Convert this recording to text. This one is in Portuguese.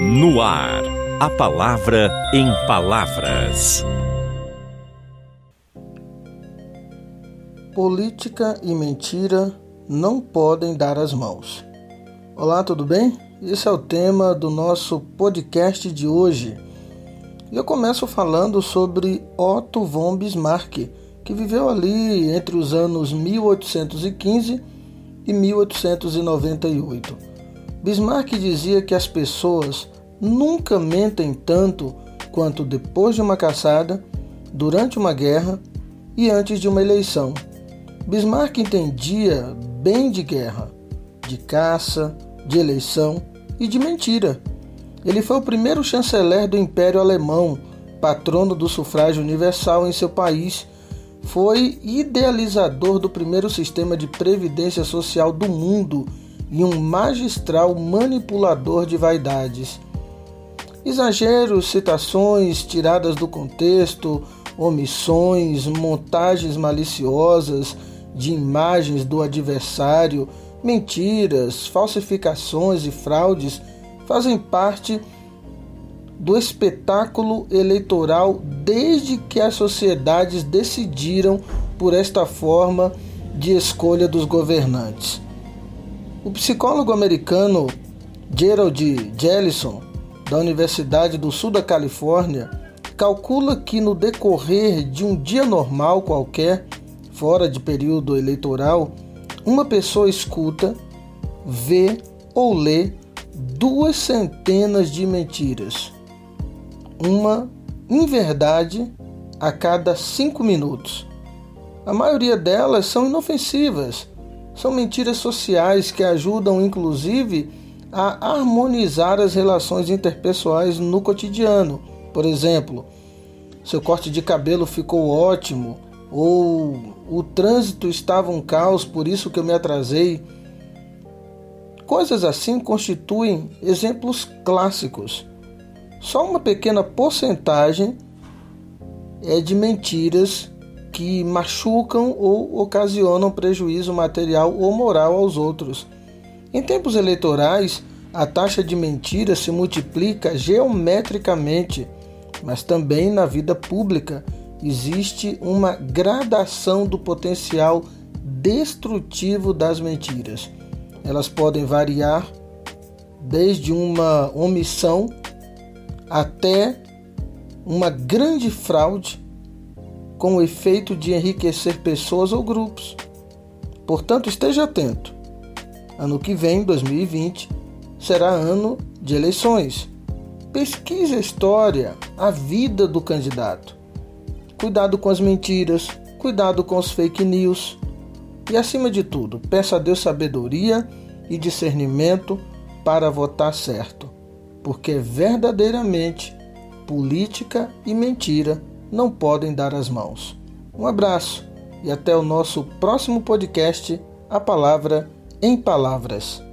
No ar, a palavra em palavras. Política e mentira não podem dar as mãos. Olá, tudo bem? Esse é o tema do nosso podcast de hoje. E eu começo falando sobre Otto von Bismarck, que viveu ali entre os anos 1815 e 1898. Bismarck dizia que as pessoas nunca mentem tanto quanto depois de uma caçada, durante uma guerra e antes de uma eleição. Bismarck entendia bem de guerra, de caça, de eleição e de mentira. Ele foi o primeiro chanceler do Império Alemão, patrono do sufrágio universal em seu país foi idealizador do primeiro sistema de previdência social do mundo e um magistral manipulador de vaidades. Exageros, citações tiradas do contexto, omissões, montagens maliciosas de imagens do adversário, mentiras, falsificações e fraudes fazem parte do espetáculo eleitoral desde que as sociedades decidiram por esta forma de escolha dos governantes. O psicólogo americano Gerald Jellison, da Universidade do Sul da Califórnia, calcula que no decorrer de um dia normal qualquer, fora de período eleitoral, uma pessoa escuta, vê ou lê duas centenas de mentiras uma inverdade a cada cinco minutos. A maioria delas são inofensivas, são mentiras sociais que ajudam, inclusive, a harmonizar as relações interpessoais no cotidiano. Por exemplo, seu corte de cabelo ficou ótimo, ou o trânsito estava um caos, por isso que eu me atrasei. Coisas assim constituem exemplos clássicos só uma pequena porcentagem é de mentiras que machucam ou ocasionam prejuízo material ou moral aos outros. Em tempos eleitorais, a taxa de mentiras se multiplica geometricamente, mas também na vida pública existe uma gradação do potencial destrutivo das mentiras. Elas podem variar desde uma omissão até uma grande fraude com o efeito de enriquecer pessoas ou grupos. Portanto, esteja atento. Ano que vem, 2020, será ano de eleições. Pesquise a história, a vida do candidato. Cuidado com as mentiras, cuidado com os fake news. E acima de tudo, peça a Deus sabedoria e discernimento para votar certo porque verdadeiramente política e mentira não podem dar as mãos. Um abraço e até o nosso próximo podcast, A Palavra em Palavras.